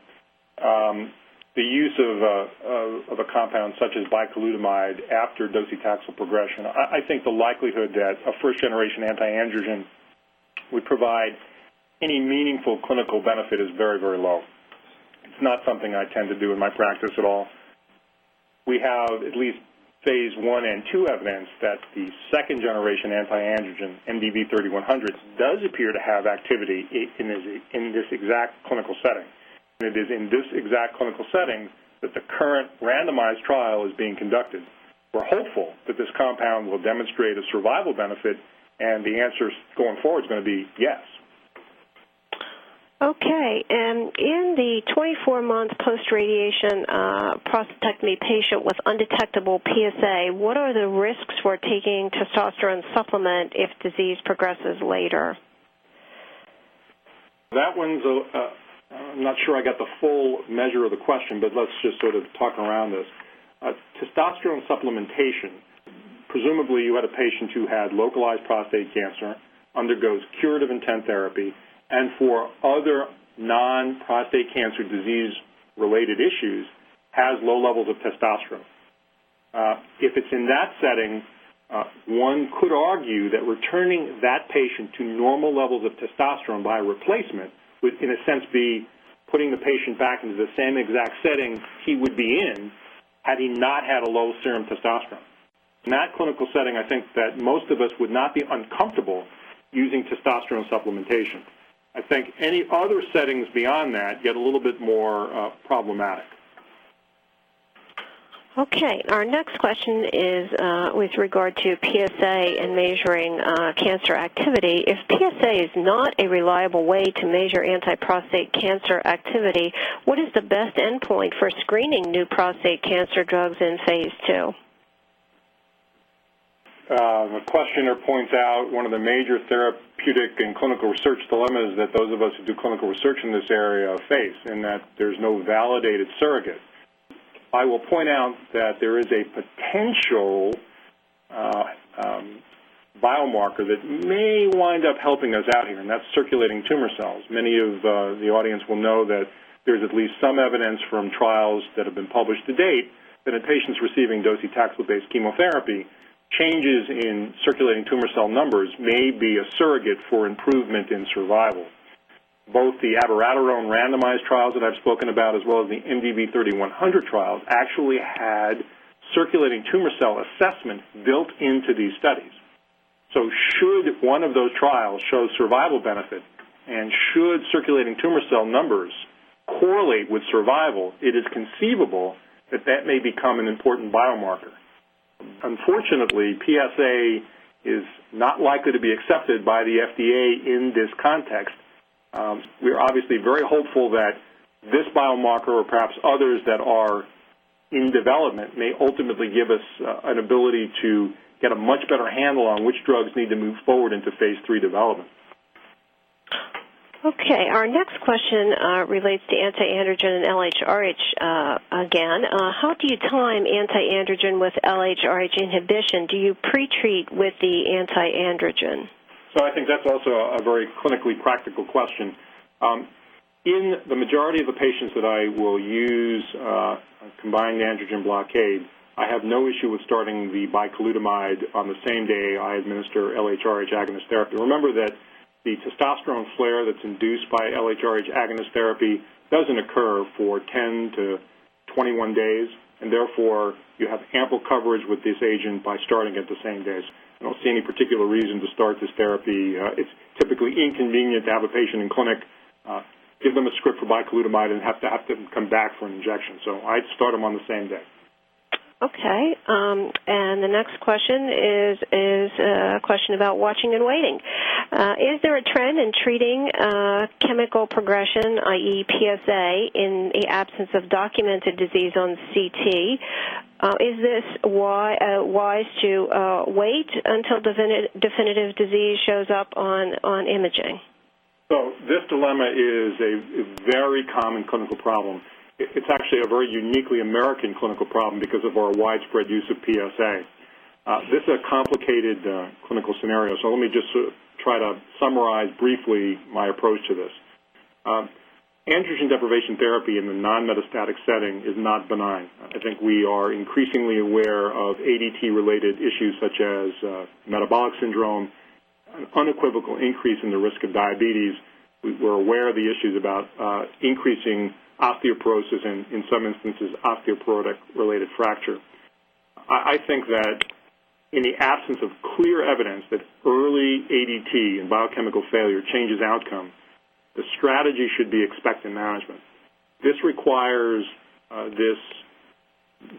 um, the use of, uh, of a compound such as bicalutamide after docetaxel progression, I, I think the likelihood that a first-generation anti-androgen would provide any meaningful clinical benefit is very, very low. It's not something I tend to do in my practice at all. We have at least phase one and two evidence that the second generation anti-androgen, MDV3100, does appear to have activity in this, in this exact clinical setting. It is in this exact clinical setting that the current randomized trial is being conducted. We're hopeful that this compound will demonstrate a survival benefit, and the answer going forward is going to be yes. Okay, and in the 24-month post-radiation uh, prostatectomy patient with undetectable PSA, what are the risks for taking testosterone supplement if disease progresses later? That one's a, I'm not sure I got the full measure of the question, but let's just sort of talk around this. Uh, testosterone supplementation, presumably you had a patient who had localized prostate cancer, undergoes curative intent therapy, and for other non-prostate cancer disease related issues has low levels of testosterone. Uh, if it's in that setting, uh, one could argue that returning that patient to normal levels of testosterone by replacement would, in a sense, be putting the patient back into the same exact setting he would be in had he not had a low serum testosterone. In that clinical setting, I think that most of us would not be uncomfortable using testosterone supplementation. I think any other settings beyond that get a little bit more uh, problematic. Okay. Our next question is uh, with regard to PSA and measuring uh, cancer activity. If PSA is not a reliable way to measure anti-prostate cancer activity, what is the best endpoint for screening new prostate cancer drugs in phase two? Uh, the questioner points out one of the major therapeutic and clinical research dilemmas that those of us who do clinical research in this area face, in that there's no validated surrogate. I will point out that there is a potential uh, um, biomarker that may wind up helping us out here, and that's circulating tumor cells. Many of uh, the audience will know that there's at least some evidence from trials that have been published to date that in patients receiving docetaxel-based chemotherapy, changes in circulating tumor cell numbers may be a surrogate for improvement in survival. Both the abiraterone randomized trials that I've spoken about as well as the MDV3100 trials actually had circulating tumor cell assessment built into these studies. So should one of those trials show survival benefit and should circulating tumor cell numbers correlate with survival, it is conceivable that that may become an important biomarker. Unfortunately, PSA is not likely to be accepted by the FDA in this context. Um, we're obviously very hopeful that this biomarker or perhaps others that are in development may ultimately give us uh, an ability to get a much better handle on which drugs need to move forward into phase three development. Okay. Our next question uh, relates to anti-androgen and LHRH uh, again. Uh, how do you time anti-androgen with LHRH inhibition? Do you pre-treat with the anti-androgen? So I think that's also a very clinically practical question. Um, in the majority of the patients that I will use uh, combined androgen blockade, I have no issue with starting the bicalutamide on the same day I administer LHRH agonist therapy. Remember that the testosterone flare that's induced by LHRH agonist therapy doesn't occur for 10 to 21 days, and therefore you have ample coverage with this agent by starting at the same days. I don't see any particular reason to start this therapy. Uh, it's typically inconvenient to have a patient in clinic, uh, give them a script for bicalutamide, and have to have them come back for an injection. So I'd start them on the same day. Okay. Um, and the next question is is a question about watching and waiting. Uh, is there a trend in treating uh, chemical progression, i.e., PSA, in the absence of documented disease on CT? Uh, is this why, uh, wise to uh, wait until definitive disease shows up on, on imaging? So this dilemma is a very common clinical problem it's actually a very uniquely American clinical problem because of our widespread use of PSA. Uh, this is a complicated uh, clinical scenario, so let me just uh, try to summarize briefly my approach to this. Androgen deprivation therapy in the non-metastatic setting is not benign. I think we are increasingly aware of ADT-related issues such as uh, metabolic syndrome, an unequivocal increase in the risk of diabetes. We're aware of the issues about uh, increasing osteoporosis and, in some instances, osteoporotic-related fracture. I, I think that in the absence of clear evidence that early ADT and biochemical failure changes outcome, the strategy should be expectant management. This requires uh, this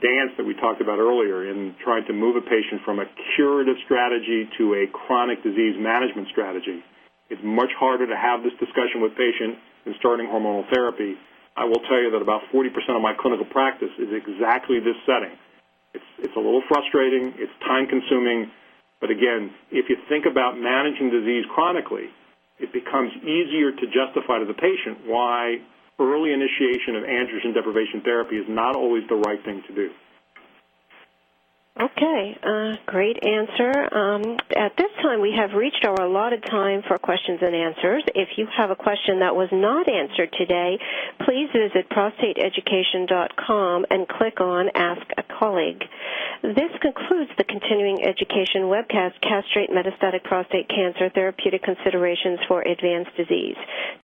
dance that we talked about earlier in trying to move a patient from a curative strategy to a chronic disease management strategy. It's much harder to have this discussion with patients than starting hormonal therapy I will tell you that about 40% of my clinical practice is exactly this setting. It's, it's a little frustrating, it's time consuming, but again, if you think about managing disease chronically, it becomes easier to justify to the patient why early initiation of androgen deprivation therapy is not always the right thing to do. Okay, uh, great answer. Um, at this time, we have reached our allotted time for questions and answers. If you have a question that was not answered today, please visit prostateeducation.com and click on Ask a Colleague. This concludes the continuing education webcast, Castrate Metastatic Prostate Cancer Therapeutic Considerations for Advanced Disease.